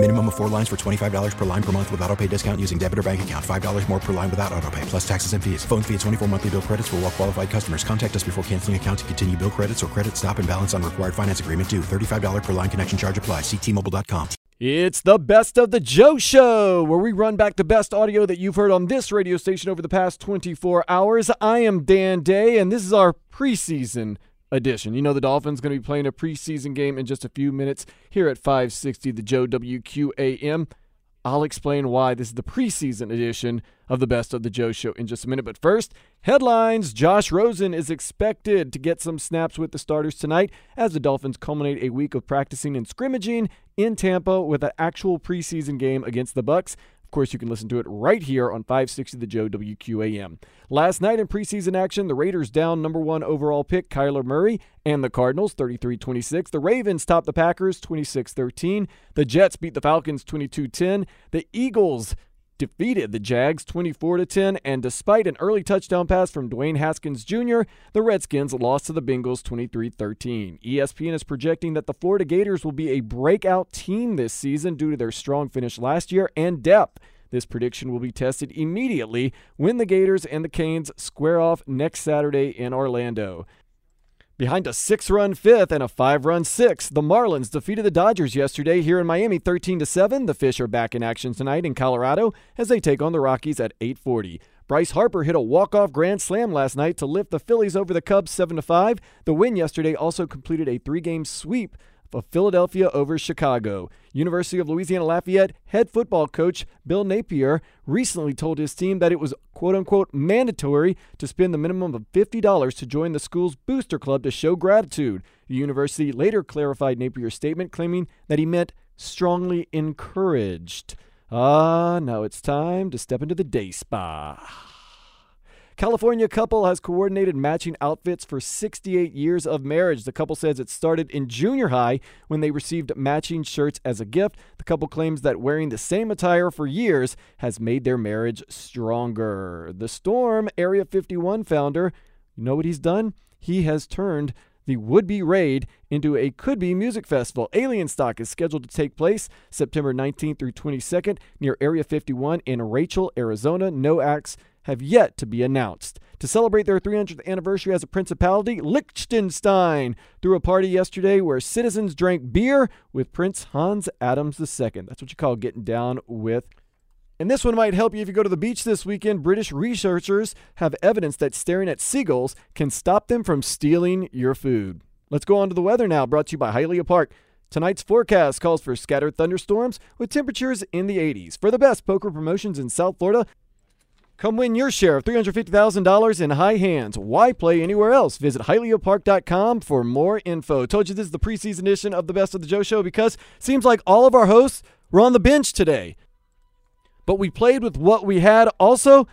Minimum of four lines for $25 per line per month with auto pay discount using debit or bank account. $5 more per line without auto pay, plus taxes and fees. Phone fee at 24 monthly bill credits for all well qualified customers. Contact us before canceling account to continue bill credits or credit stop and balance on required finance agreement due. $35 per line connection charge apply. Ctmobile.com. It's the Best of the Joe Show, where we run back the best audio that you've heard on this radio station over the past 24 hours. I am Dan Day, and this is our preseason edition. You know, the Dolphins going to be playing a preseason game in just a few minutes here at 560 the Joe WQAM. I'll explain why this is the preseason edition of the Best of the Joe Show in just a minute. But first, headlines Josh Rosen is expected to get some snaps with the starters tonight as the Dolphins culminate a week of practicing and scrimmaging in Tampa with an actual preseason game against the Bucs. Of course, you can listen to it right here on 560 The Joe WQAM. Last night in preseason action, the Raiders down number one overall pick Kyler Murray and the Cardinals 33 26. The Ravens topped the Packers 26 13. The Jets beat the Falcons 22 10. The Eagles defeated the Jags 24 to 10, and despite an early touchdown pass from Dwayne Haskins Jr., the Redskins lost to the Bengals 23 13. ESPN is projecting that the Florida Gators will be a breakout team this season due to their strong finish last year and depth. This prediction will be tested immediately when the Gators and the Canes square off next Saturday in Orlando. Behind a six run fifth and a five run sixth, the Marlins defeated the Dodgers yesterday here in Miami 13 7. The Fish are back in action tonight in Colorado as they take on the Rockies at 840. Bryce Harper hit a walk-off grand slam last night to lift the Phillies over the Cubs 7 5. The win yesterday also completed a three-game sweep of Philadelphia over Chicago. University of Louisiana Lafayette head football coach Bill Napier recently told his team that it was quote unquote mandatory to spend the minimum of $50 to join the school's booster club to show gratitude. The university later clarified Napier's statement, claiming that he meant strongly encouraged. Ah, now it's time to step into the day spa. California couple has coordinated matching outfits for 68 years of marriage. The couple says it started in junior high when they received matching shirts as a gift. The couple claims that wearing the same attire for years has made their marriage stronger. The Storm Area 51 founder, you know what he's done? He has turned the would be raid into a could be music festival. Alienstock is scheduled to take place September 19th through 22nd near Area 51 in Rachel, Arizona. No acts have yet to be announced. To celebrate their 300th anniversary as a principality, Liechtenstein threw a party yesterday where citizens drank beer with Prince Hans Adams II. That's what you call getting down with. And this one might help you if you go to the beach this weekend. British researchers have evidence that staring at seagulls can stop them from stealing your food. Let's go on to the weather now, brought to you by Hialeah Park. Tonight's forecast calls for scattered thunderstorms with temperatures in the 80s. For the best poker promotions in South Florida, Come win your share of $350,000 in high hands. Why play anywhere else? Visit HialeahPark.com for more info. Told you this is the preseason edition of the Best of the Joe Show because it seems like all of our hosts were on the bench today. But we played with what we had. Also,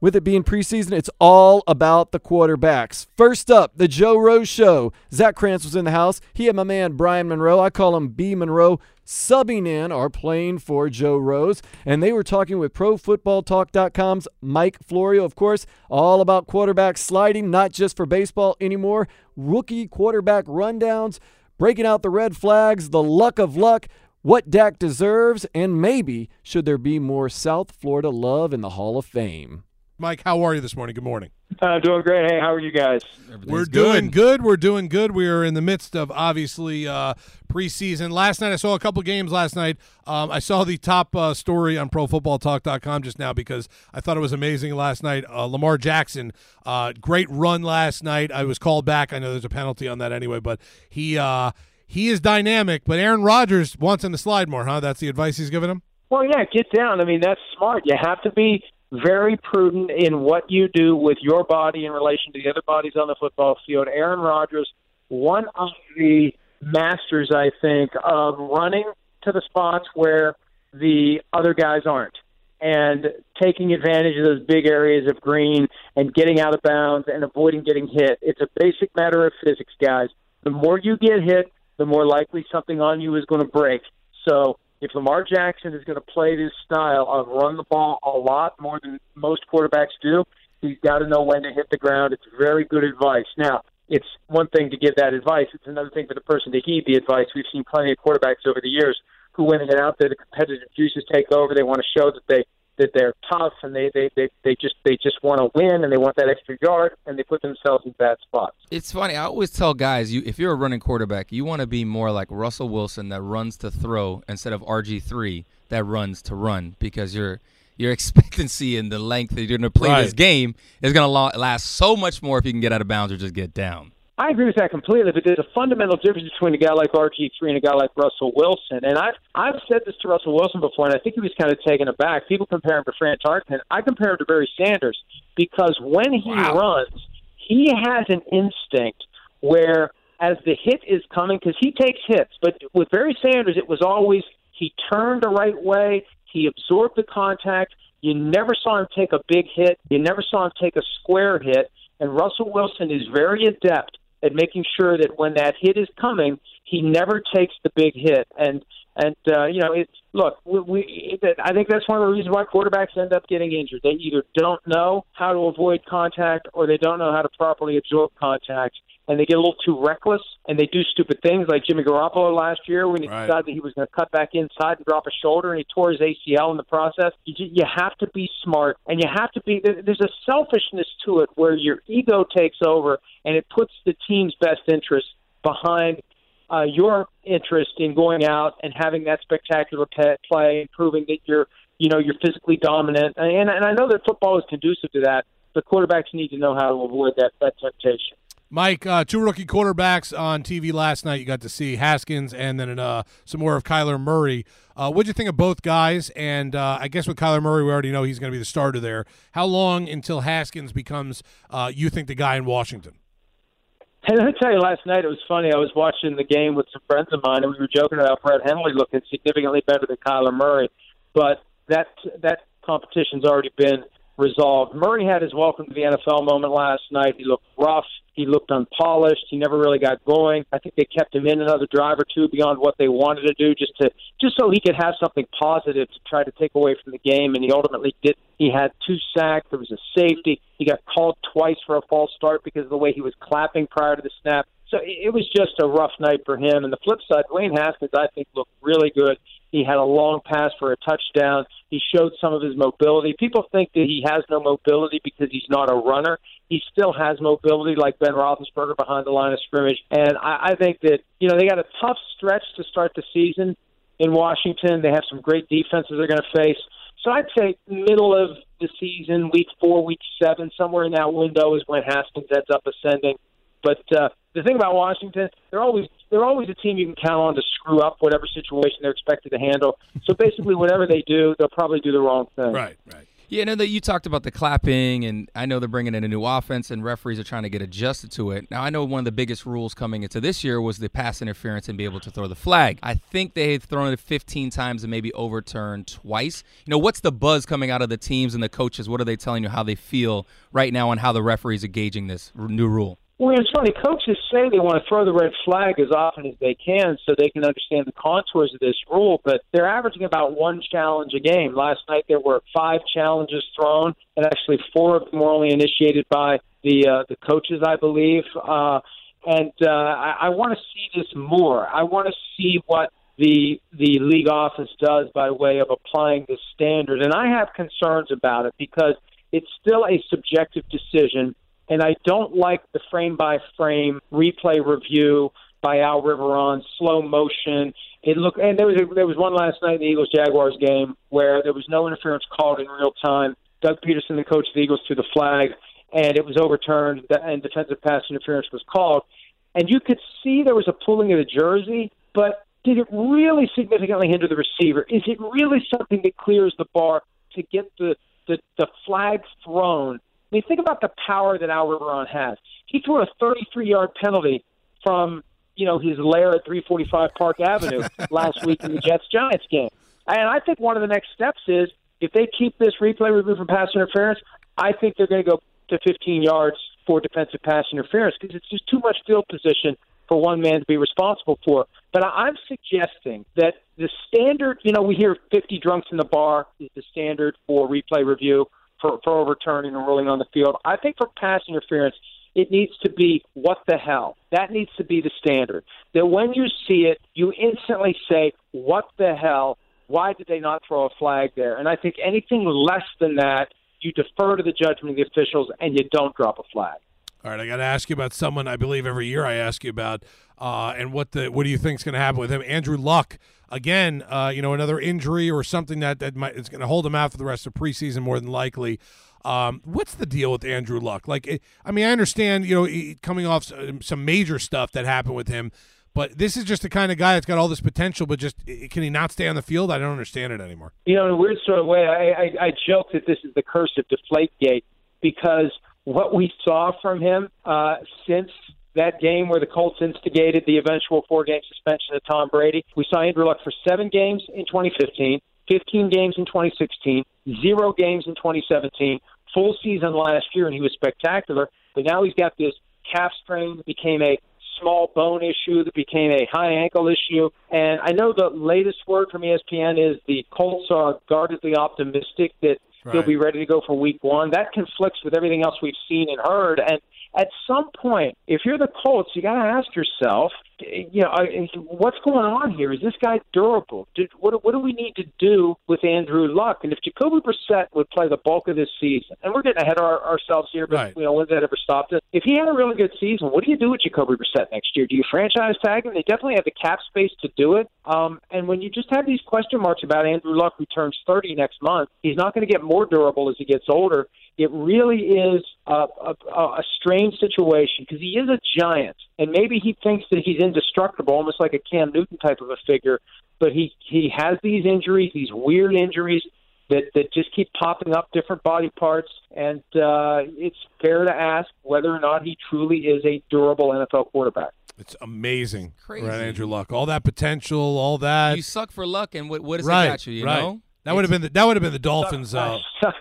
with it being preseason, it's all about the quarterbacks. First up, the Joe Rose Show. Zach Krantz was in the house. He and my man Brian Monroe, I call him B Monroe, subbing in or playing for Joe Rose. And they were talking with ProFootballTalk.com's Mike Florio, of course, all about quarterback sliding, not just for baseball anymore. Rookie quarterback rundowns, breaking out the red flags, the luck of luck what Dak deserves, and maybe should there be more South Florida love in the Hall of Fame. Mike, how are you this morning? Good morning. Uh, doing great. Hey, how are you guys? We're doing good. We're doing good. We are in the midst of obviously uh, preseason. Last night, I saw a couple games. Last night, um, I saw the top uh, story on ProFootballTalk.com just now because I thought it was amazing last night. Uh, Lamar Jackson, uh, great run last night. I was called back. I know there's a penalty on that anyway, but he uh, he is dynamic. But Aaron Rodgers wants him to slide more, huh? That's the advice he's giving him. Well, yeah, get down. I mean, that's smart. You have to be very prudent in what you do with your body in relation to the other bodies on the football field. Aaron Rodgers, one of the masters, I think, of running to the spots where the other guys aren't and taking advantage of those big areas of green and getting out of bounds and avoiding getting hit. It's a basic matter of physics, guys. The more you get hit, the more likely something on you is going to break. So if Lamar Jackson is going to play this style of run the ball a lot more than most quarterbacks do, he's got to know when to hit the ground. It's very good advice. Now, it's one thing to give that advice. It's another thing for the person to heed the advice. We've seen plenty of quarterbacks over the years who, when they get out there, the competitive juices take over. They want to show that they that they're tough and they they they, they just they just want to win and they want that extra yard and they put themselves in bad spots. It's funny. I always tell guys, you if you're a running quarterback, you want to be more like Russell Wilson that runs to throw instead of RG three that runs to run because your your expectancy and the length that you're going to play Right. this game is going to last so much more if you can get out of bounds or just get down. I agree with that completely, but there's a fundamental difference between a guy like RG three and a guy like Russell Wilson. And I've I've said this to Russell Wilson before, and I think he was kind of taken aback. People compare him to Fran Tarkenton. I compare him to Barry Sanders because when he runs, he has an instinct where as the hit is coming, because he takes hits, but with Barry Sanders, it was always he turned the right way, he absorbed the contact. You never saw him take a big hit. You never saw him take a square hit. And Russell Wilson is very adept at making sure that when that hit is coming, he never takes the big hit. And and uh, you know, it, look, we, we it, I think that's one of the reasons why quarterbacks end up getting injured. They either don't know how to avoid contact, or they don't know how to properly absorb contact, and they get a little too reckless, and they do stupid things like Jimmy Garoppolo last year when he Right. decided that he was going to cut back inside and drop a shoulder, and he tore his ACL in the process. You, you have to be smart, and you have to be. There's a selfishness to it where your ego takes over, and it puts the team's best interest behind uh, your interest in going out and having that spectacular play and proving that you're, you know, you're physically dominant. And, and I know that football is conducive to that, but quarterbacks need to know how to avoid that, that temptation. Mike, uh, two rookie quarterbacks on TV last night. You got to see Haskins and then uh, some more of Kyler Murray. Uh, what'd you think of both guys? And uh, I guess with Kyler Murray, we already know he's going to be the starter there. How long until Haskins becomes, uh, you think, the guy in Washington? Hey, let me tell you, last night it was funny. I was watching the game with some friends of mine, and we were joking about Brett Hundley looking significantly better than Kyler Murray. But that that competition's already been resolved. Murray had his welcome to the NFL moment last night. He looked rough. He looked unpolished. He never really got going. I think they kept him in another drive or two beyond what they wanted to do, just to just so he could have something positive to try to take away from the game. And he ultimately did. He had two sacks. There was a safety. He got called twice for a false start because of the way he was clapping prior to the snap. So it was just a rough night for him. And the flip side, Dwayne Haskins, I think, looked really good. He had a long pass for a touchdown. He showed some of his mobility. People think that he has no mobility because he's not a runner. He still has mobility, like Ben Roethlisberger behind the line of scrimmage. And I, I think that you know they got a tough stretch to start the season in Washington. They have some great defenses they're going to face. So I'd say middle of the season, week four, week seven, somewhere in that window is when Haskins ends up ascending. But uh, the thing about Washington, they're always they're always a team you can count on to screw up whatever situation they're expected to handle. So basically, whatever they do, they'll probably do the wrong thing. Right, right. Yeah, know that you talked about the clapping, and I know they're bringing in a new offense, and referees are trying to get adjusted to it. Now, I know one of the biggest rules coming into this year was the pass interference and be able to throw the flag. I think they had thrown it 15 times and maybe overturned twice. You know, what's the buzz coming out of the teams and the coaches? What are they telling you how they feel right now and how the referees are gauging this new rule? Well, it's funny. Coaches say they want to throw the red flag as often as they can so they can understand the contours of this rule, but they're averaging about one challenge a game. Last night there were five challenges thrown, and actually four of them were only initiated by the uh, the coaches, I believe. Uh, and uh, I, I want to see this more. I want to see what the the league office does by way of applying this standard, and I have concerns about it because it's still a subjective decision and I don't like the frame by frame replay review by Al Riveron, slow motion. It look and there was a, there was one last night in the Eagles Jaguars game where there was no interference called in real time. Doug Pederson, the coach of the Eagles, threw the flag, and it was overturned, and defensive pass interference was called. And you could see there was a pulling of the jersey, but did it really significantly hinder the receiver? Is it really something that clears the bar to get the the, the flag thrown? I mean, think about the power that Al Riveron has. He threw a 33-yard penalty from you know his lair at 345 Park Avenue last week in the Jets Giants game. And I think one of the next steps is if they keep this replay review from pass interference, I think they're going to go to 15 yards for defensive pass interference because it's just too much field position for one man to be responsible for. But I'm suggesting that the standard, you know, we hear 50 drunks in the bar is the standard for replay review for, for overturning and ruling on the field. I think for pass interference, it needs to be what the hell. That needs to be the standard. That when you see it, you instantly say, what the hell? Why did they not throw a flag there? And I think anything less than that, you defer to the judgment of the officials and you don't drop a flag. All right, I got to ask you about someone I believe every year I ask you about, uh, and what the what do you think is going to happen with him? Andrew Luck again, uh, you know, another injury or something that that might, is going to hold him out for the rest of preseason more than likely. Um, what's the deal with Andrew Luck? Like, I mean, I understand, you know, coming off some major stuff that happened with him, but this is just the kind of guy that's got all this potential, but just can he not stay on the field? I don't understand it anymore. You know, in a weird sort of way, I, I, I joke that this is the curse of Deflategate because what we saw from him uh, since that game where the Colts instigated the eventual four game suspension of Tom Brady. We saw Andrew Luck for seven games in 2015, 15 games in 2016, zero games in 2017, full season last year, and he was spectacular. But now he's got this calf strain that became a small bone issue that became a high ankle issue. And I know the latest word from ESPN is the Colts are guardedly optimistic that right. he'll be ready to go for week one. That conflicts with everything else we've seen and heard. And at some point, if you're the Colts, you got to ask yourself, you know, what's going on here? Is this guy durable? Did, what, what do we need to do with Andrew Luck? And if Jacoby Brissett would play the bulk of this season, and we're getting ahead of our, ourselves here, but right. you know, when's that ever stopped us? If he had a really good season, what do you do with Jacoby Brissett next year? Do you franchise tag him? They definitely have the cap space to do it. Um, and when you just have these question marks about Andrew Luck, who turns 30 next month, he's not going to get more durable as he gets older. It really is a, a, a strange situation because he is a giant, and maybe he thinks that he's indestructible, almost like a Cam Newton type of a figure. But he he has these injuries, these weird injuries that that just keep popping up, different body parts, and uh, it's fair to ask whether or not he truly is a durable NFL quarterback. It's amazing, crazy, right, Andrew Luck. All that potential, all that. You suck for luck, and what, what does right, it got you? You right. know, that would have been the, that would have been the Dolphins. Suck, uh, suck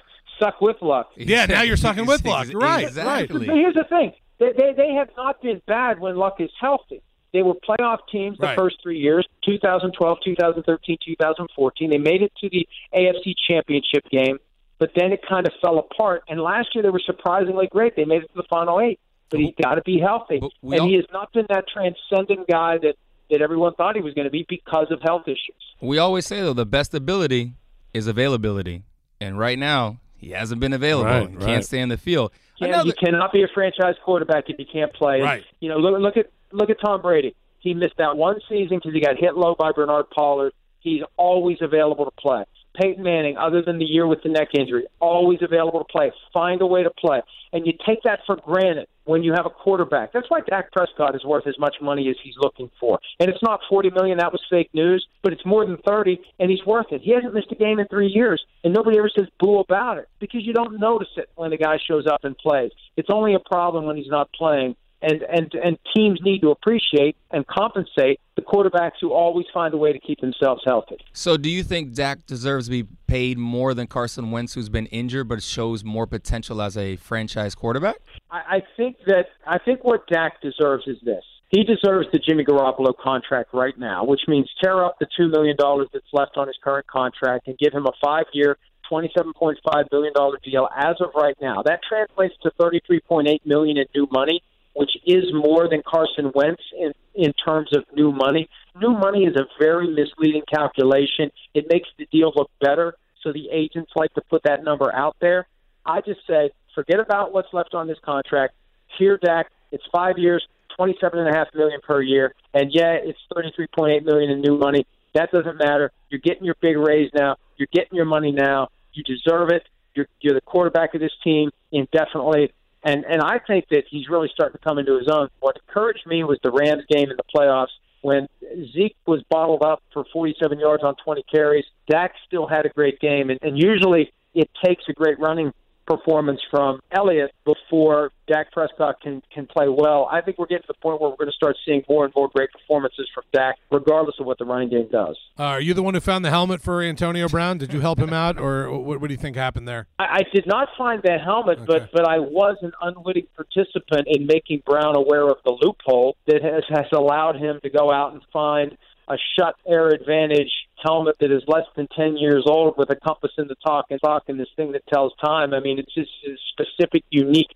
with luck. Yeah, now you're sucking with luck. Right, exactly. right. Here's the thing: they, they they have not been bad when luck is healthy. They were playoff teams the Right. first three years 2012, 2013, 2014. They made it to the AFC Championship game, but then it kind of fell apart. And last year they were surprisingly great. They made it to the final eight, but he's got to be healthy. And all- he has not been that transcendent guy that, that everyone thought he was going to be because of health issues. We always say though the best ability is availability, and right now he hasn't been available. Right, He right. Can't stay in the field. Yeah, Another- you cannot be a franchise quarterback if you can't play. And, Right. You know, look, look at look at Tom Brady. He missed that one season because he got hit low by Bernard Pollard. He's always available to play. Peyton Manning, other than the year with the neck injury, always available to play. Find a way to play, and you take that for granted when you have a quarterback. That's why Dak Prescott is worth as much money as he's looking for. And it's not forty million. That was fake news, but it's more than thirty, and he's worth it. He hasn't missed a game in three years, and nobody ever says boo about it because you don't notice it when the guy shows up and plays. It's only a problem when he's not playing. And, and and teams need to appreciate and compensate the quarterbacks who always find a way to keep themselves healthy. So, do you think Dak deserves to be paid more than Carson Wentz, who's been injured but shows more potential as a franchise quarterback? I, I think that I think what Dak deserves is this. He deserves the Jimmy Garoppolo contract right now, which means tear up the two million dollars that's left on his current contract and give him a five-year, twenty-seven point five billion dollar deal as of right now. That translates to thirty-three point eight million in new money, which is more than Carson Wentz in in terms of new money. New money is a very misleading calculation. It makes the deal look better, so the agents like to put that number out there. I just say, forget about what's left on this contract. Here, Dak, it's five years, twenty-seven and a half million per year, and yeah, it's thirty-three point eight million in new money. That doesn't matter. You're getting your big raise now. You're getting your money now. You deserve it. You're, you're the quarterback of this team indefinitely, and and I think that he's really starting to come into his own. What encouraged me was the Rams game in the playoffs when Zeke was bottled up for 47 yards on 20 carries. Dak still had a great game, and, and usually it takes a great running performance from Elliott before Dak Prescott can can play well. I think we're getting to the point where we're going to start seeing more and more great performances from Dak, regardless of what the running game does. Uh, are you the one who found the helmet for Antonio Brown? Did you help him out, or what, what do you think happened there? I, I did not find the helmet, Okay. but but I was an unwitting participant in making Brown aware of the loophole that has, has allowed him to go out and find a Schutt Air Advantage helmet that is less than 10 years old with a compass in the talk and talk and this thing that tells time. I mean, it's just a specific, unique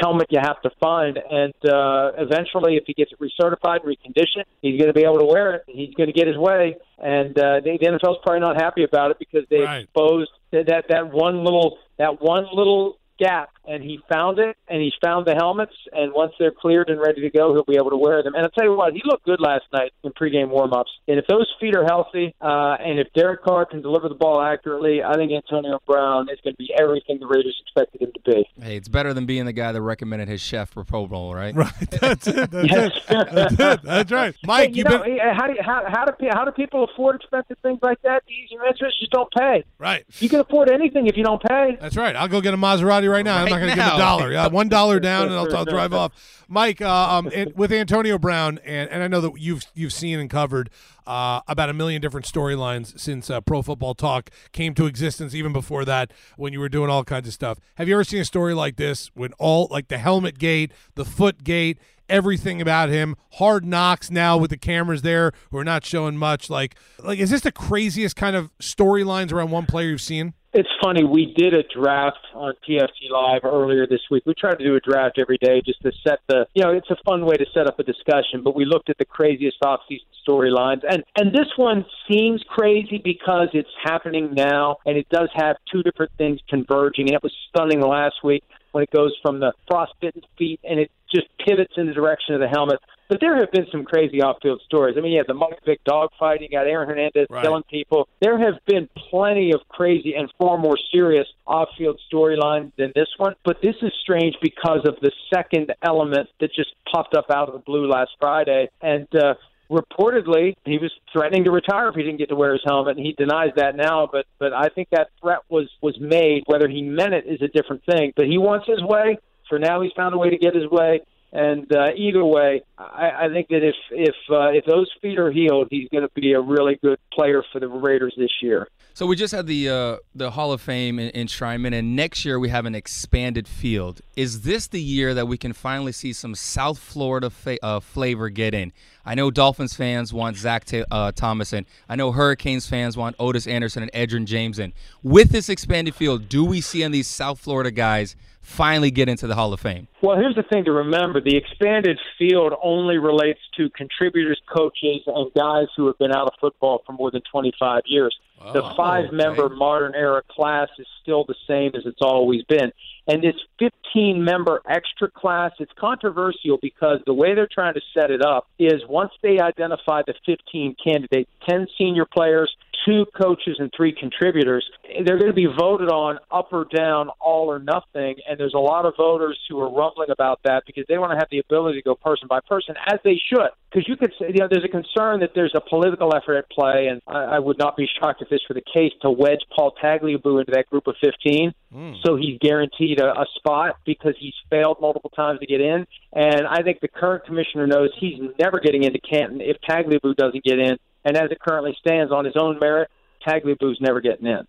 helmet you have to find. And uh, eventually, if he gets it recertified, reconditioned, he's going to be able to wear it. He's going to get his way. And uh, the the NFL's probably not happy about it because they Right. exposed that, that that one little that one little gap, and he found it, and he's found the helmets, and once they're cleared and ready to go, he'll be able to wear them. And I'll tell you what, he looked good last night in pregame warmups. And if those feet are healthy, uh, and if Derek Carr can deliver the ball accurately, I think Antonio Brown is going to be everything the Raiders expected him to be. Hey, it's better than being the guy that recommended his chef for Pro Bowl, right? Right. That's it. That's Yes. it. That's it. That's right. Mike, Hey, you you've know, been how do you, how, how do how do people afford expensive things like that? The easy answer is just don't pay. right. You can afford anything if you don't pay. That's right. I'll go get a Maserati right now. I'm not going to give him a dollar. Yeah, one dollar down, and I'll, I'll drive off. Mike, uh, um, and with Antonio Brown, and, and I know that you've you've seen and covered uh, about a million different storylines since uh, Pro Football Talk came to existence. Even before that, when you were doing all kinds of stuff, have you ever seen a story like this? When all like the helmet gate, the foot gate, everything about him, hard knocks now with the cameras there, who are not showing much. Like, like is this the craziest kind of storylines around one player you've seen? It's funny. We did a draft on PFT Live earlier this week. We try to do a draft every day just to set the, you know, it's a fun way to set up a discussion. But we looked at the craziest offseason storylines, and and this one seems crazy because it's happening now, and it does have two different things converging. And it was stunning last week when it goes from the frostbitten feet and it just pivots in the direction of the helmet. But there have been some crazy off-field stories. I mean, you had the Mike Vick dogfight. You got Aaron Hernandez Right. killing people. There have been plenty of crazy and far more serious off-field storylines than this one. But this is strange because of the second element that just popped up out of the blue last Friday. And uh, reportedly, he was threatening to retire if he didn't get to wear his helmet, and he denies that now. But but I think that threat was was made. Whether he meant it is a different thing. But he wants his way. For now, he's found a way to get his way. And uh, either way, I, I think that if if uh, if those feet are healed, he's going to be a really good player for the Raiders this year. So we just had the uh, the Hall of Fame enshrinement, and next year we have an expanded field. Is this the year that we can finally see some South Florida fa- uh, flavor get in? I know Dolphins fans want Zach Ta- uh, Thomas, and I know Hurricanes fans want Ottis Anderson and Edgerrin James in. With this expanded field, do we see on these South Florida guys finally get into the Hall of Fame? Well, here's the thing to remember: the expanded field only relates to contributors, coaches, and guys who have been out of football for more than 25 years. the oh, five-member okay. modern era class is still the same as it's always been. And this 15-member extra class, it's controversial because the way they're trying to set it up is once they identify the 15 candidates, 10 senior players, two coaches, and three contributors, they're going to be voted on up or down, all or nothing. And there's a lot of voters who are rumbling about that because they want to have the ability to go person by person, as they should. Because you could say, you know, there's a concern that there's a political effort at play, and I, I would not be shocked if this were the case to wedge Paul Tagliabue into that group of 15, hmm. so he's guaranteed a, a spot because he's failed multiple times to get in. And I think the current commissioner knows he's never getting into Canton if Tagliabue doesn't get in. And as it currently stands, on his own merit, Tagliabue's never getting in.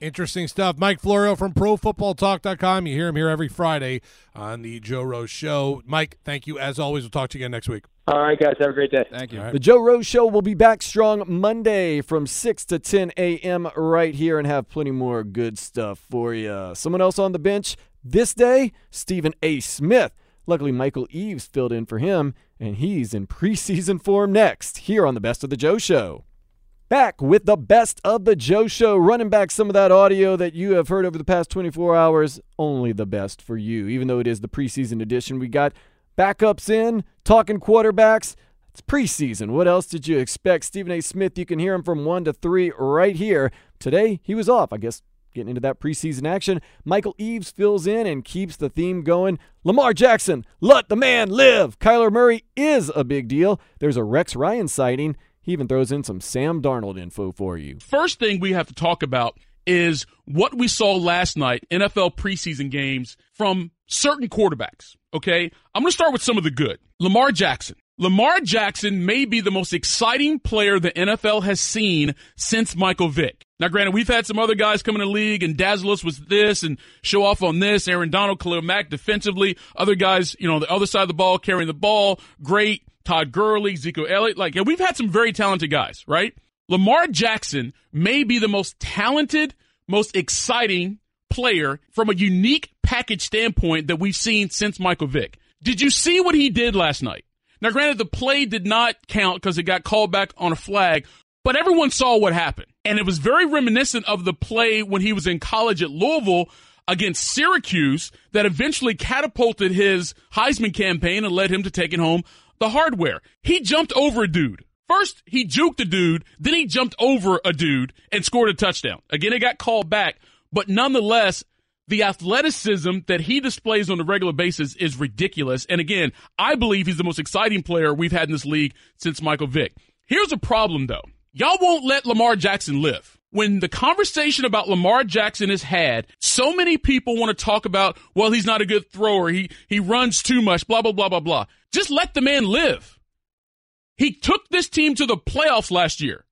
Interesting stuff. Mike Florio from ProFootballTalk.com. You hear him here every Friday on the Joe Rose Show. Mike, thank you as always. We'll talk to you again next week. All right, guys, have a great day. Thank you. All right. The Joe Rose Show will be back strong Monday from 6 to 10 a.m. right here and have plenty more good stuff for you. Someone else on the bench this day, Stephen A. Smith. Luckily, Michael Eaves filled in for him, and he's in preseason form next here on the Best of the Joe Show. Back with the Best of the Joe Show, running back some of that audio that you have heard over the past 24 hours. Only the best for you, even though it is the preseason edition. We got backups in, talking quarterbacks. It's preseason. What else did you expect? Stephen A. Smith, you can hear him from 1 to 3 right here. Today, he was off. I guess getting into that preseason action. Michael Eaves fills in and keeps the theme going. Lamar Jackson, let the man live. Kyler Murray is a big deal. There's a Rex Ryan sighting. He even throws in some Sam Darnold info for you. First thing we have to talk about is what we saw last night, NFL preseason games from certain quarterbacks. Okay. I'm going to start with some of the good. Lamar Jackson. Lamar Jackson may be the most exciting player the NFL has seen since Michael Vick. Now, granted, we've had some other guys come in the league and dazzle us with this and show off on this. Aaron Donald, Khalil Mack defensively. Other guys, you know, the other side of the ball, carrying the ball. Great. Todd Gurley, Zeke Elliott. Like, yeah, we've had some very talented guys, right? Lamar Jackson may be the most talented, most exciting player from a unique package standpoint that we've seen since Michael Vick. Did you see what he did last night? Now, granted, the play did not count because it got called back on a flag, but everyone saw what happened. And it was very reminiscent of the play when he was in college at Louisville against Syracuse that eventually catapulted his Heisman campaign and led him to taking home the hardware. He jumped over a dude. First, he juked a dude, then he jumped over a dude and scored a touchdown. Again, it got called back, but nonetheless, the athleticism that he displays on a regular basis is ridiculous. And again, I believe he's the most exciting player we've had in this league since Michael Vick. Here's a problem though. Y'all won't let Lamar Jackson live. When the conversation about Lamar Jackson is had, so many people want to talk about, well, he's not a good thrower. He, he runs too much, blah, blah, blah, blah, blah. Just let the man live. He took this team to the playoffs last year.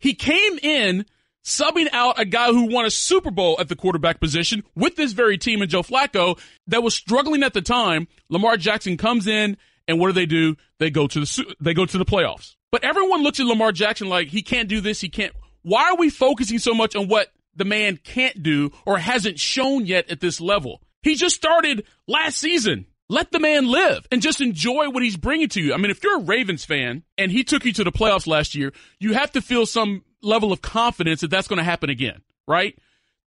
He came in subbing out a guy who won a Super Bowl at the quarterback position with this very team and Joe Flacco that was struggling at the time. Lamar Jackson comes in and what do they do? They go to the they go to the playoffs. But everyone looks at Lamar Jackson like he can't do this, he can't. Why are we focusing so much on what the man can't do or hasn't shown yet at this level? He just started last season. Let the man live and just enjoy what he's bringing to you. I mean, if you're a Ravens fan and he took you to the playoffs last year, you have to feel some level of confidence that that's going to happen again, right?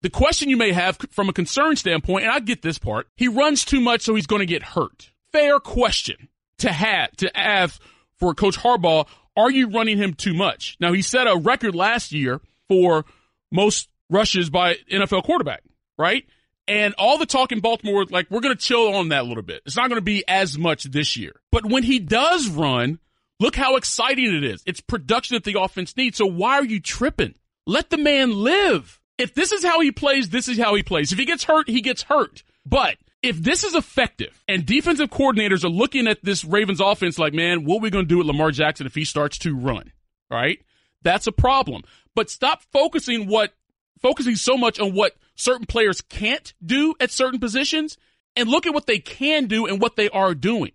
The question you may have from a concern standpoint, and I get this part, he runs too much, so he's going to get hurt. Fair question to have to have for Coach Harbaugh. Are you running him too much? Now he set a record last year for most rushes by NFL quarterback, right? And all the talk in Baltimore, like we're going to chill on that a little bit. It's not going to be as much this year. But when he does run, Look how exciting it is. It's production that the offense needs. So why are you tripping? Let the man live. If this is how he plays, this is how he plays. If he gets hurt, he gets hurt. But if this is effective and defensive coordinators are looking at this Ravens offense like, man, what are we going to do with Lamar Jackson if he starts to run? Right? That's a problem. But stop focusing what, focusing so much on what certain players can't do at certain positions and look at what they can do and what they are doing.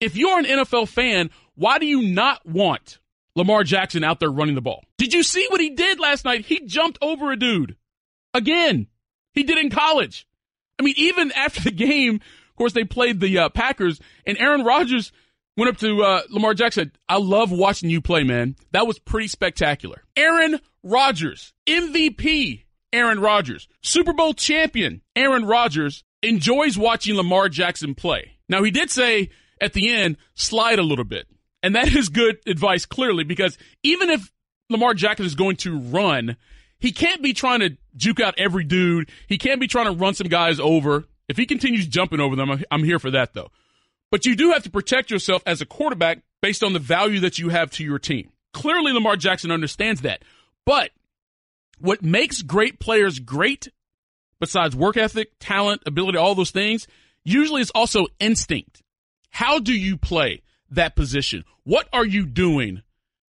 If you're an NFL fan, why do you not want Lamar Jackson out there running the ball? Did you see what he did last night? He jumped over a dude. Again, he did in college. I mean, even after the game, of course, they played the uh, Packers, and Aaron Rodgers went up to uh, Lamar Jackson. I love watching you play, man. That was pretty spectacular. Aaron Rodgers, MVP Aaron Rodgers, Super Bowl champion Aaron Rodgers enjoys watching Lamar Jackson play. Now, he did say at the end, slide a little bit. And that is good advice, clearly, because even if Lamar Jackson is going to run, he can't be trying to juke out every dude. He can't be trying to run some guys over. If he continues jumping over them, I'm here for that, though. But you do have to protect yourself as a quarterback based on the value that you have to your team. Clearly, Lamar Jackson understands that. But what makes great players great, besides work ethic, talent, ability, all those things, usually is also instinct. How do you play? that position? What are you doing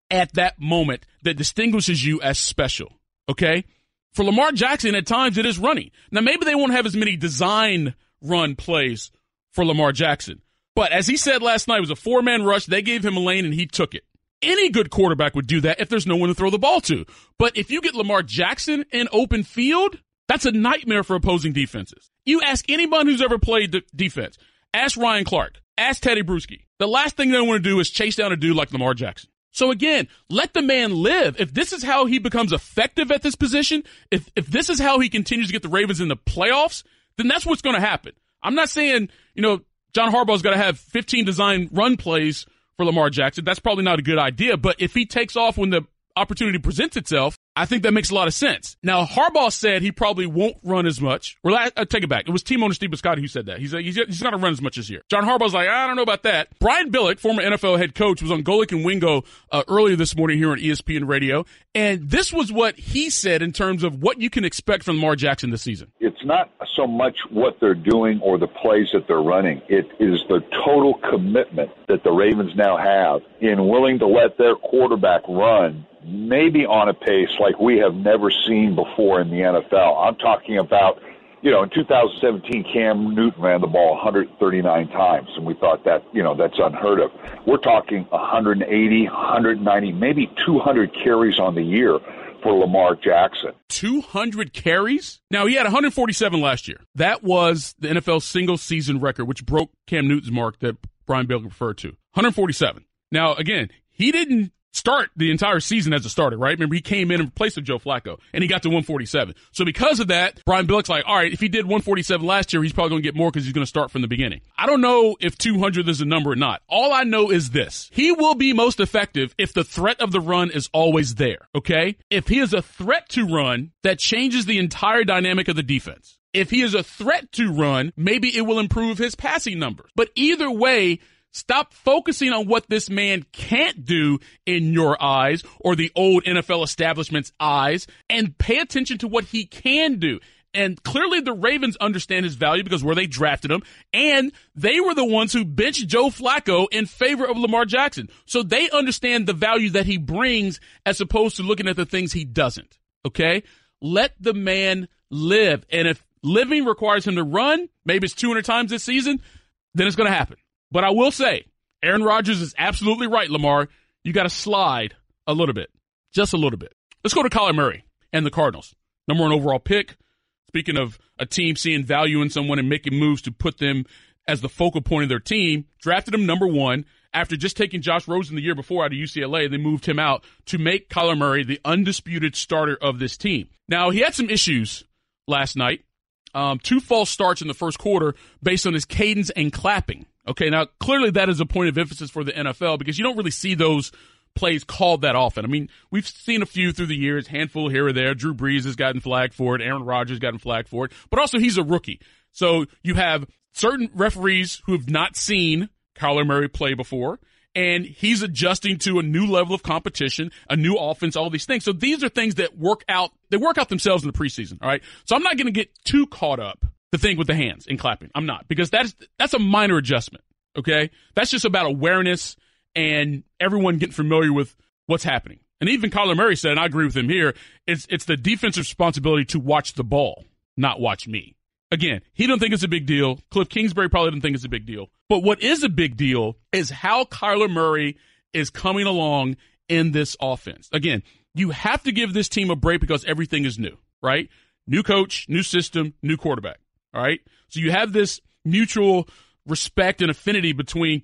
at that moment that distinguishes you as special? Okay. For Lamar Jackson, at times it is running. Now, maybe they won't have as many design run plays for Lamar Jackson. But as he said last night, it was a four man rush. They gave him a lane and he took it. Any good quarterback would do that if there's no one to throw the ball to. But if you get Lamar Jackson in open field, that's a nightmare for opposing defenses. You ask anyone who's ever played defense. Ask Ryan Clark. Ask Tedy Bruschi. The last thing they want to do is chase down a dude like Lamar Jackson. So again, let the man live. If this is how he becomes effective at this position, if if this is how he continues to get the Ravens in the playoffs, then that's what's going to happen. I'm not saying, you know, John Harbaugh's got to have 15 design run plays for Lamar Jackson. That's probably not a good idea, but if he takes off when the opportunity presents itself, I think that makes a lot of sense. Now, Harbaugh said he probably won't run as much. I, I take it back. It was team owner Steve Bisciotti who said that. He's like, he's, he's not going to run as much this year. John Harbaugh's like, I don't know about that. Brian Billick, former NFL head coach, was on Golic and Wingo uh, earlier this morning here on ESPN Radio. And this was what he said in terms of what you can expect from Lamar Jackson this season. It's not so much what they're doing or the plays that they're running. It is the total commitment that the Ravens now have in willing to let their quarterback run maybe on a pace like we have never seen before in the NFL. I'm talking about, you know, in 2017, Cam Newton ran the ball 139 times, and we thought that, you know, that's unheard of. We're talking 180, 190, maybe 200 carries on the year for Lamar Jackson. 200 carries? Now, he had 147 last year. That was the NFL single season record, which broke Cam Newton's mark that Brian Bale referred to. 147. Now, again, he didn't start the entire season as a starter, right? Remember, he came in in place of Joe Flacco, and he got to 147. So because of that, Brian Billick's like, all right, if he did 147 last year, he's probably going to get more because he's going to start from the beginning. I don't know if 200 is a number or not. All I know is this. He will be most effective if the threat of the run is always there, okay? If he is a threat to run, that changes the entire dynamic of the defense. If he is a threat to run, maybe it will improve his passing numbers. But either way, Stop focusing on what this man can't do in your eyes or the old NFL establishment's eyes and pay attention to what he can do. And clearly the Ravens understand his value because where they drafted him and they were the ones who benched Joe Flacco in favor of Lamar Jackson. So they understand the value that he brings as opposed to looking at the things he doesn't. Okay. Let the man live. And if living requires him to run, maybe it's 200 times this season, then it's going to happen. But I will say, Aaron Rodgers is absolutely right, Lamar. You got to slide a little bit, just a little bit. Let's go to Kyler Murray and the Cardinals. Number one overall pick. Speaking of a team seeing value in someone and making moves to put them as the focal point of their team, drafted him number one after just taking Josh Rosen the year before out of UCLA. They moved him out to make Kyler Murray the undisputed starter of this team. Now, he had some issues last night. Um, two false starts in the first quarter based on his cadence and clapping. Okay, now clearly that is a point of emphasis for the NFL because you don't really see those plays called that often. I mean, we've seen a few through the years, handful here or there. Drew Brees has gotten flagged for it. Aaron Rodgers gotten flagged for it. But also, he's a rookie. So you have certain referees who have not seen Kyler Murray play before, and he's adjusting to a new level of competition, a new offense, all these things. So these are things that work out. They work out themselves in the preseason. All right. So I'm not going to get too caught up the thing with the hands and clapping. I'm not because that's that's a minor adjustment. Okay, that's just about awareness and everyone getting familiar with what's happening. And even Kyler Murray said, and I agree with him here, it's it's the defensive responsibility to watch the ball, not watch me. Again, he don't think it's a big deal. Cliff Kingsbury probably didn't think it's a big deal. But what is a big deal is how Kyler Murray is coming along in this offense. Again, you have to give this team a break because everything is new, right? New coach, new system, new quarterback. All right. So you have this mutual respect and affinity between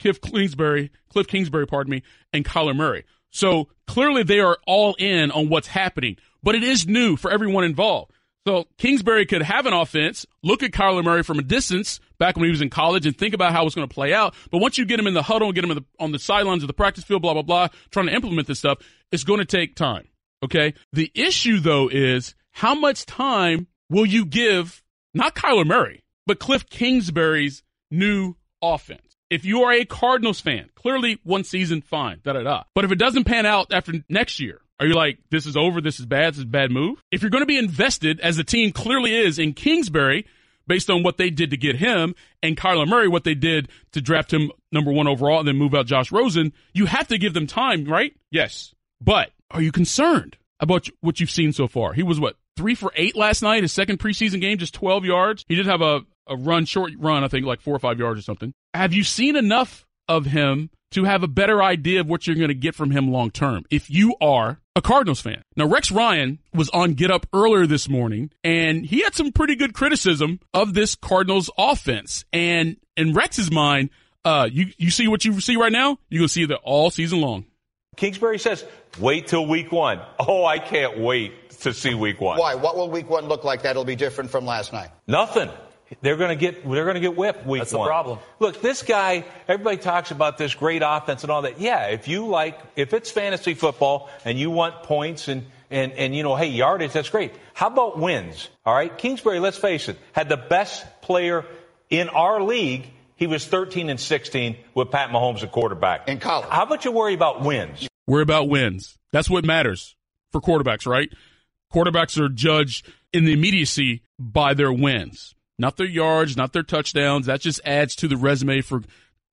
Cliff Kingsbury, Cliff Kingsbury, pardon me, and Kyler Murray. So clearly they are all in on what's happening, but it is new for everyone involved. So Kingsbury could have an offense, look at Kyler Murray from a distance back when he was in college and think about how it's going to play out. But once you get him in the huddle and get him the, on the sidelines of the practice field, blah, blah, blah, trying to implement this stuff, it's going to take time. Okay. The issue though is how much time will you give not Kyler Murray, but Cliff Kingsbury's new offense. If you are a Cardinals fan, clearly one season, fine, da da da. But if it doesn't pan out after next year, are you like, this is over, this is bad, this is a bad move? If you're going to be invested, as the team clearly is in Kingsbury, based on what they did to get him, and Kyler Murray, what they did to draft him number one overall and then move out Josh Rosen, you have to give them time, right? Yes. But are you concerned about what you've seen so far? He was what, three for eight last night, his second preseason game, just 12 yards. He did have a, a run, short run, I think like four or five yards or something. Have you seen enough of him to have a better idea of what you're going to get from him long term if you are a Cardinals fan. Now, Rex Ryan was on Get Up earlier this morning, and he had some pretty good criticism of this Cardinals offense. And in Rex's mind, uh, you, you see what you see right now? You're going to see that all season long. Kingsbury says, wait till week one. Oh, I can't wait to see week one. Why? What will week one look like that'll be different from last night? Nothing. They're going to get they're going to get whipped week That's one. the problem. Look, this guy. Everybody talks about this great offense and all that. Yeah, if you like, if it's fantasy football and you want points and and, and, you know, hey, yardage, that's great. How about wins? All right. Kingsbury, let's face it, had the best player in our league. He was 13 and 16 with Pat Mahomes at quarterback. In college. How about you worry about wins? Worry about wins. That's what matters for quarterbacks, right? Quarterbacks are judged in the immediacy by their wins, not their yards, not their touchdowns. That just adds to the resume for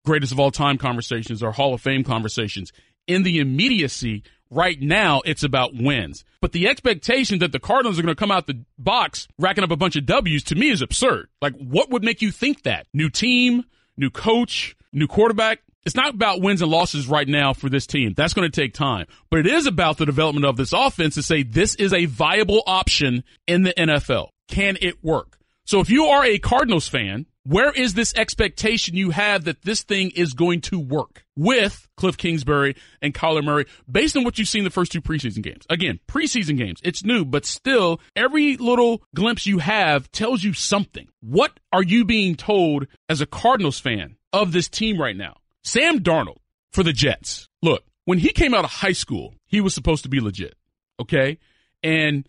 greatest of all time conversations or Hall of Fame conversations. In the immediacy, right now, it's about wins. But the expectation that the Cardinals are going to come out the box racking up a bunch of W's to me is absurd. Like, what would make you think that? New team, new coach, new quarterback. It's not about wins and losses right now for this team. That's going to take time. But it is about the development of this offense to say this is a viable option in the NFL. Can it work? So if you are a Cardinals fan, where is this expectation you have that this thing is going to work with Cliff Kingsbury and Kyler Murray based on what you've seen the first two preseason games? Again, preseason games, it's new, but still, every little glimpse you have tells you something. What are you being told as a Cardinals fan of this team right now? Sam Darnold for the Jets. Look, when he came out of high school, he was supposed to be legit. Okay. And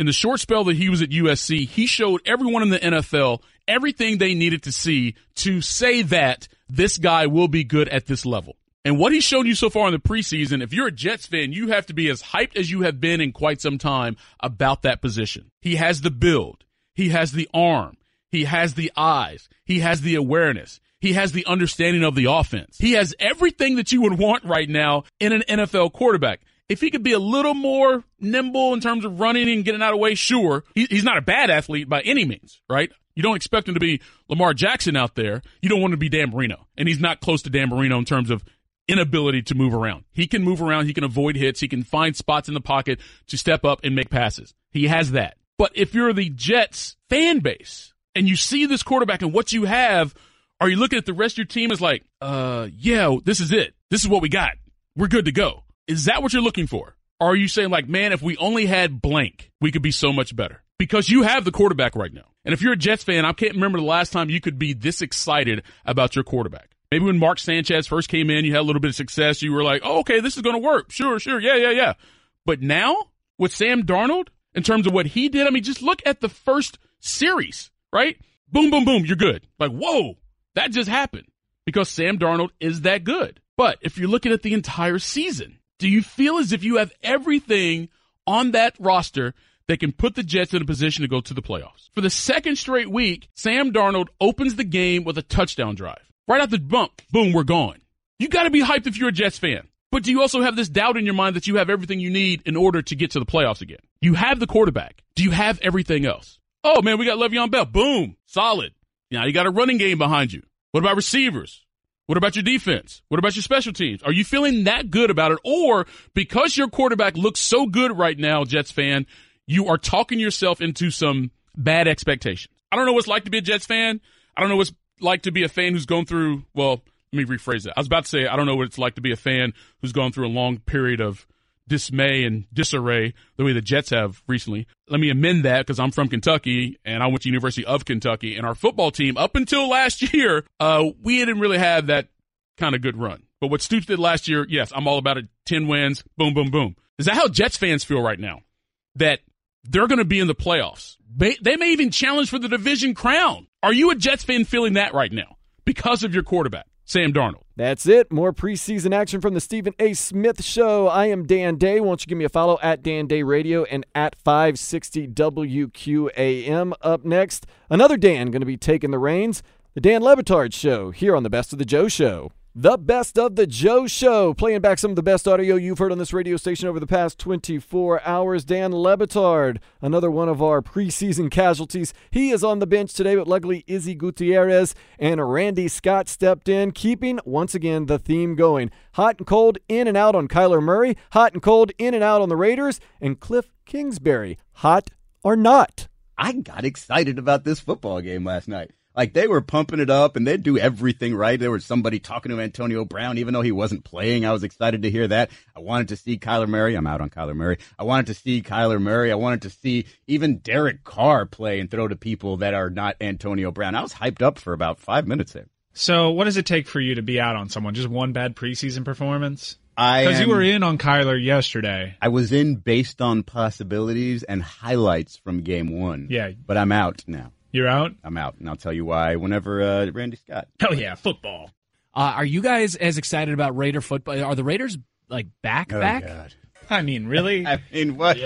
in the short spell that he was at USC, he showed everyone in the NFL everything they needed to see to say that this guy will be good at this level. And what he's shown you so far in the preseason, if you're a Jets fan, you have to be as hyped as you have been in quite some time about that position. He has the build. He has the arm. He has the eyes. He has the awareness. He has the understanding of the offense. He has everything that you would want right now in an NFL quarterback. If he could be a little more nimble in terms of running and getting out of the way, sure. He, he's not a bad athlete by any means, right? You don't expect him to be Lamar Jackson out there. You don't want him to be Dan Marino. And he's not close to Dan Marino in terms of inability to move around. He can move around. He can avoid hits. He can find spots in the pocket to step up and make passes. He has that. But if you're the Jets fan base and you see this quarterback and what you have, are you looking at the rest of your team as like, uh, yeah, this is it. This is what we got. We're good to go. Is that what you're looking for? Or are you saying like, man, if we only had blank, we could be so much better? Because you have the quarterback right now. And if you're a Jets fan, I can't remember the last time you could be this excited about your quarterback. Maybe when Mark Sanchez first came in, you had a little bit of success. You were like, oh, okay, this is going to work. Sure, sure. Yeah, yeah, yeah. But now with Sam Darnold, in terms of what he did, I mean, just look at the first series, right? Boom, boom, boom. You're good. Like, whoa, that just happened because Sam Darnold is that good. But if you're looking at the entire season, do you feel as if you have everything on that roster that can put the Jets in a position to go to the playoffs? For the second straight week, Sam Darnold opens the game with a touchdown drive. Right out the bump, boom, we're gone. You got to be hyped if you're a Jets fan. But do you also have this doubt in your mind that you have everything you need in order to get to the playoffs again? You have the quarterback. Do you have everything else? Oh man, we got Le'Veon Bell. Boom, solid. Now you got a running game behind you. What about receivers? What about your defense? What about your special teams? Are you feeling that good about it? Or because your quarterback looks so good right now, Jets fan, you are talking yourself into some bad expectations. I don't know what it's like to be a Jets fan. I don't know what it's like to be a fan who's gone through, well, let me rephrase that. I was about to say, I don't know what it's like to be a fan who's gone through a long period of dismay and disarray the way the Jets have recently. Let me amend that because I'm from Kentucky and I went to University of Kentucky and our football team up until last year, uh, we didn't really have that kind of good run. But what Stoops did last year, yes, I'm all about it. 10 wins, boom, boom, boom. Is that how Jets fans feel right now? That they're going to be in the playoffs. They, they may even challenge for the division crown. Are you a Jets fan feeling that right now because of your quarterback? Sam Darnold. That's it. More preseason action from the Stephen A. Smith Show. I am Dan Day. Won't you give me a follow at Dan Day Radio and at 560 WQAM. Up next, another Dan going to be taking the reins. The Dan Le Batard Show here on the Best of the Joe Show. The Best of the Joe Show, playing back some of the best audio you've heard on this radio station over the past 24 hours. Dan Le Batard, another one of our preseason casualties. He is on the bench today, but luckily Izzy Gutierrez and Randy Scott stepped in, keeping, once again, the theme going. Hot and cold, in and out on Kyler Murray, hot and cold, in and out on the Raiders, and Cliff Kingsbury, hot or not. I got excited about this football game last night. Like they were pumping it up and they'd do everything right. There was somebody talking to Antonio Brown, even though he wasn't playing. I was excited to hear that. I wanted to see Kyler Murray. I'm out on Kyler Murray. I wanted to see Kyler Murray. I wanted to see even Derek Carr play and throw to people that are not Antonio Brown. I was hyped up for about five minutes there. So, what does it take for you to be out on someone? Just one bad preseason performance? Because you were in on Kyler yesterday. I was in based on possibilities and highlights from game one. Yeah. But I'm out now. You're out? I'm out, and I'll tell you why whenever uh, Randy Scott. Hell yeah, football. Uh, are you guys as excited about Raider football? Are the Raiders like back Oh, back? God. I mean, really? I mean, what?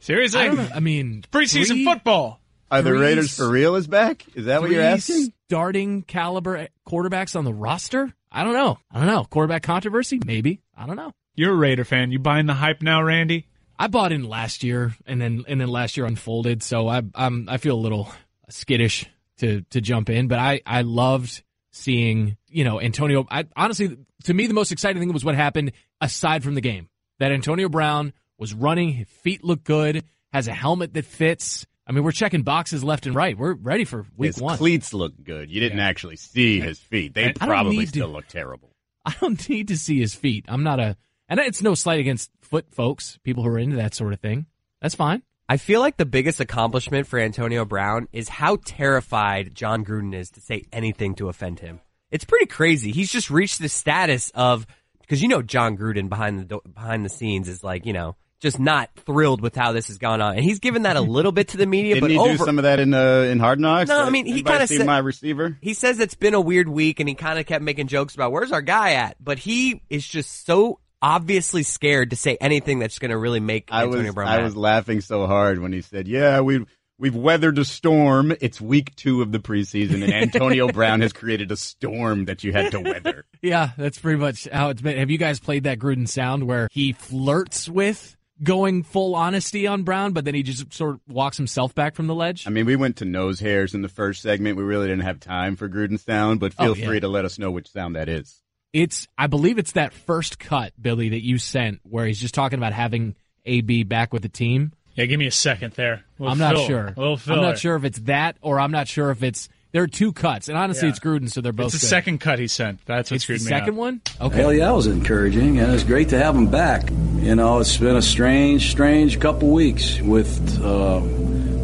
Seriously? I don't know. I mean, Preseason three- football. Are the Raiders for real is back? Is that what you're asking? Starting caliber quarterbacks on the roster? I don't know. I don't know. Quarterback controversy? Maybe. I don't know. You're a Raider fan. You buying the hype now, Randy? I bought in last year, and then and then last year unfolded. So I I'm I feel a little skittish to to jump in, but I I loved seeing you know Antonio. I honestly, to me, the most exciting thing was what happened aside from the game. That Antonio Brown was running, his feet look good, has a helmet that fits. I mean, we're checking boxes left and right. We're ready for week His one. cleats look good. You didn't actually see his feet. They I probably need to- still look terrible. I don't need to see his feet. I'm not a, and it's no slight against foot folks, people who are into that sort of thing. That's fine. I feel like the biggest accomplishment for Antonio Brown is how terrified Jon Gruden is to say anything to offend him. It's pretty crazy. He's just reached the status of because you know Jon Gruden behind the behind the scenes is like you know just not thrilled with how this has gone on, and he's given that a little bit to the media. Didn't but he over, do some of that in uh, in Hard Knocks? No, I mean, he kinda said- my receiver. He says it's been a weird week and he kind of kept making jokes about where's our guy at, but he is just so obviously scared to say anything that's going to really make I Antonio was Brown I mad. was laughing so hard when he said, "Yeah, we we've weathered a storm. It's week two of the preseason, and Antonio Brown has created a storm that you had to weather." Yeah, that's pretty much how it's been. Have you guys played that Gruden sound where he flirts with going full honesty on Brown, but then he just sort of walks himself back from the ledge? I mean, we went to nose hairs in the first segment. We really didn't have time for Gruden sound, but oh, feel Oh, yeah. free to let us know which sound that is. It's, I believe it's that first cut, Billy, that you sent where he's just talking about having AB back with the team. Yeah, give me a second there. Little I'm not fill- sure. little I'm not sure if it's that or I'm not sure if it's, there are two cuts. And honestly, Yeah. it's Gruden, so they're both It's the good. second cut he sent. That's what It's screwed the me second up. one? Okay. Hell yeah, it was encouraging, and it's great to have him back. You know, it's been a strange, strange couple weeks with uh,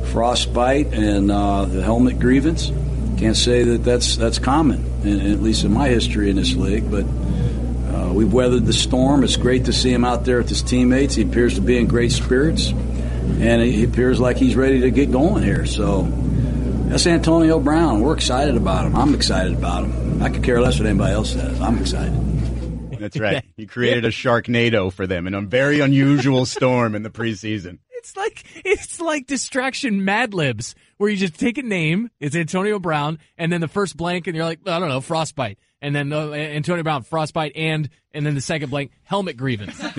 frostbite and uh, the helmet grievance. Can't say that that's that's common, in, at least in my history in this league. But uh, we've weathered the storm. It's great to see him out there with his teammates. He appears to be in great spirits, and he appears like he's ready to get going here. So. That's Antonio Brown. We're excited about him. I'm excited about him. I could care less what anybody else says. I'm excited. That's right. He created a Sharknado for them in a very unusual storm in the preseason. It's like it's like distraction Mad Libs, where you just take a name, it's Antonio Brown, and then the first blank, and you're like, I don't know, frostbite, and then uh, Antonio Brown, frostbite, and and then the second blank, helmet grievance.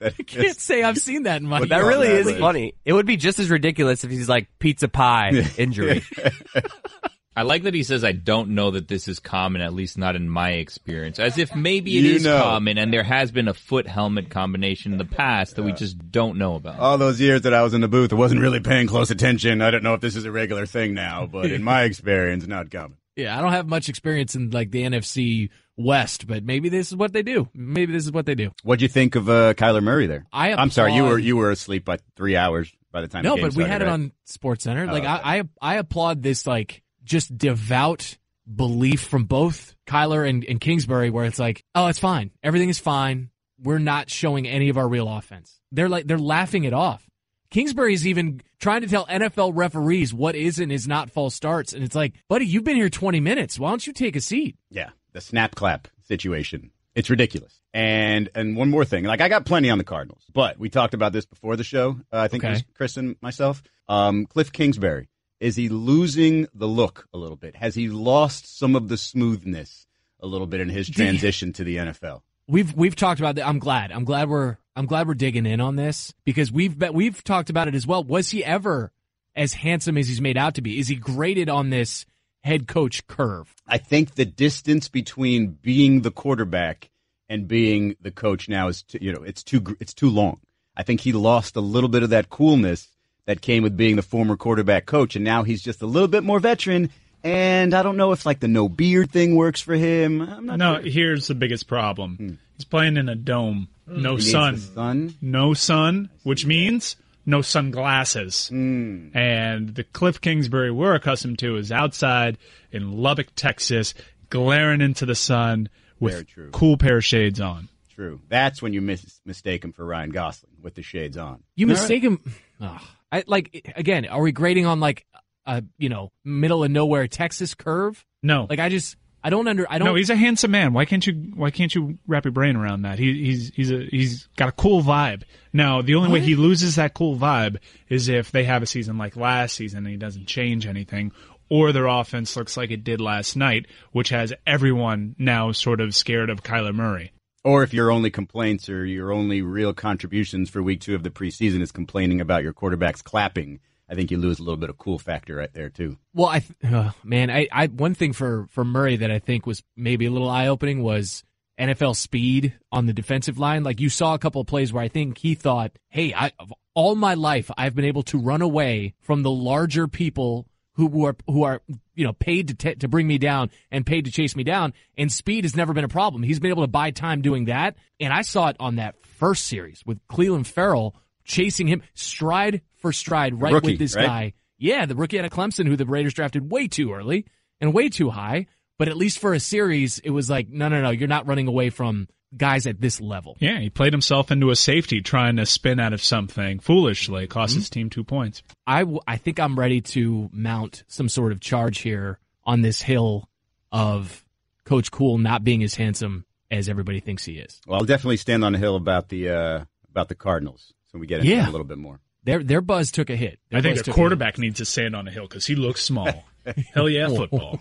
I can't say I've seen that in my. But that really is funny. It would be just as ridiculous if he's like pizza pie injury. I like that he says, I don't know that this is common, at least not in my experience. As if maybe it You is know. common and there has been a foot helmet combination in the past that we just don't know about. All those years that I was in the booth, I wasn't really paying close attention. I don't know if this is a regular thing now, but in my experience, not common. Yeah, I don't have much experience in like the NFC West, but maybe this is what they do. Maybe this is what they do. What'd you think of uh, Kyler Murray there? I I'm sorry, you were you were asleep by three hours by the time. No, the game but we started, had it right? on Sports Center. Oh, Like okay. I, I, I applaud this like just devout belief from both Kyler and, and Kingsbury, where it's like, oh, it's fine, everything is fine. We're not showing any of our real offense. They're like they're laughing it off. Kingsbury's even trying to tell NFL referees what is and is not false starts, and it's like, buddy, you've been here 20 minutes. Why don't you take a seat? Yeah, the snap clap situation. It's ridiculous. And and one more thing, like I got plenty on the Cardinals, but we talked about this before the show. Uh, I think it was Chris and myself. Um, Cliff Kingsbury is he losing the look a little bit? Has he lost some of the smoothness a little bit in his transition to the NFL? We've we've talked about that. I'm glad. I'm glad we're I'm glad we're digging in on this because we've bet we've talked about it as well. Was he ever as handsome as he's made out to be? Is he graded on this head coach curve? I think the distance between being the quarterback and being the coach now is too, you know it's too it's too long. I think he lost a little bit of that coolness that came with being the former quarterback coach, and now he's just a little bit more veteran. And I don't know if like the no beard thing works for him. I'm not no, sure. Hmm. here's the biggest problem. He's playing in a dome. No He sun. sun. No sun, which means no sunglasses. Hmm. And the Cliff Kingsbury we're accustomed to is outside in Lubbock, Texas, glaring into the sun with cool pair of shades on. True. That's when you mis- mistake him for Ryan Gosling with the shades on. You All mistake him. Ugh. I like again. Are we grading on like a you know middle of nowhere Texas curve? No, Like I just I don't under I don't. No, he's a handsome man. Why can't you? Why can't you wrap your brain around that? He, he's he's a he's got a cool vibe. Now, the only way he loses that cool vibe is if they have a season like last season and he doesn't change anything, or their offense looks like it did last night, which has everyone now sort of scared of Kyler Murray. Or if your only complaints or your only real contributions for week two of the preseason is complaining about your quarterback's clapping, I think you lose a little bit of cool factor right there too. Well, I th- uh, man, I, I one thing for for Murray that I think was maybe a little eye opening was NFL speed on the defensive line. Like you saw a couple of plays where I think he thought, "Hey, I all my life I've been able to run away from the larger people who, who are who are you know paid to t- to bring me down and paid to chase me down, and speed has never been a problem. He's been able to buy time doing that, and I saw it on that first series with Clelin Ferrell chasing him stride for stride right Rookie, with this right? guy. Yeah, the rookie out of Clemson, who the Raiders drafted way too early and way too high. But at least for a series, it was like, no, no, no, you're not running away from guys at this level. Yeah, he played himself into a safety trying to spin out of something foolishly. It cost his team two points. I, w- I think I'm ready to mount some sort of charge here on this hill of Coach Cool not being as handsome as everybody thinks he is. Well, I'll definitely stand on the hill about the uh, about the Cardinals. So we get into Yeah. a little bit more. Their their buzz took a hit. Their I think buzz a quarterback needs to stand on a hill because he looks small. Hell yeah, football.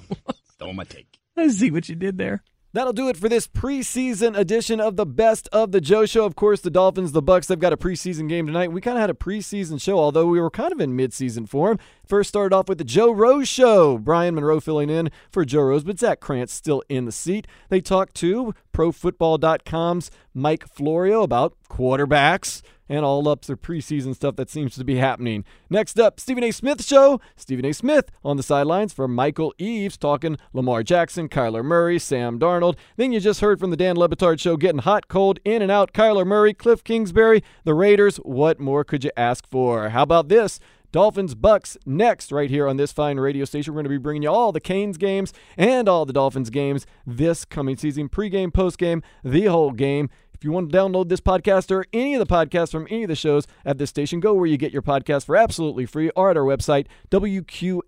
Stole my take. I see what you did there. That'll do it for this preseason edition of the Best of the Joe Show. Of course, the Dolphins, the Bucks, they've got a preseason game tonight. We kind of had a preseason show, although we were kind of in midseason form. First started off with the Joe Rose Show. Brian Monroe filling in for Joe Rose, but Zach Krantz still in the seat. They talked to ProFootball.com's Mike Florio about quarterbacks and all up the preseason stuff that seems to be happening. Next up, Stephen A. Smith Show. Stephen A. Smith on the sidelines for Michael Eaves talking Lamar Jackson, Kyler Murray, Sam Darnold. Then you just heard from the Dan Le Batard Show getting hot, cold, in and out. Kyler Murray, Cliff Kingsbury, the Raiders. What more could you ask for? How about this? Dolphins Bucks next, right here on this fine radio station. We're going to be bringing you all the Canes games and all the Dolphins games this coming season, pregame, postgame, the whole game. You want to download this podcast or any of the podcasts from any of the shows at this station, go where you get your podcast for absolutely free or at our website, WQAM.com.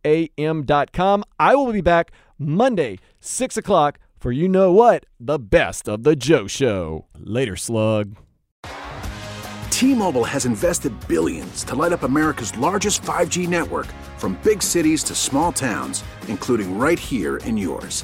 I will be back Monday, 6 o'clock, for you know what? The best of the Joe Show. Later, slug. T-Mobile has invested billions to light up America's largest 5G network from big cities to small towns, including right here in yours.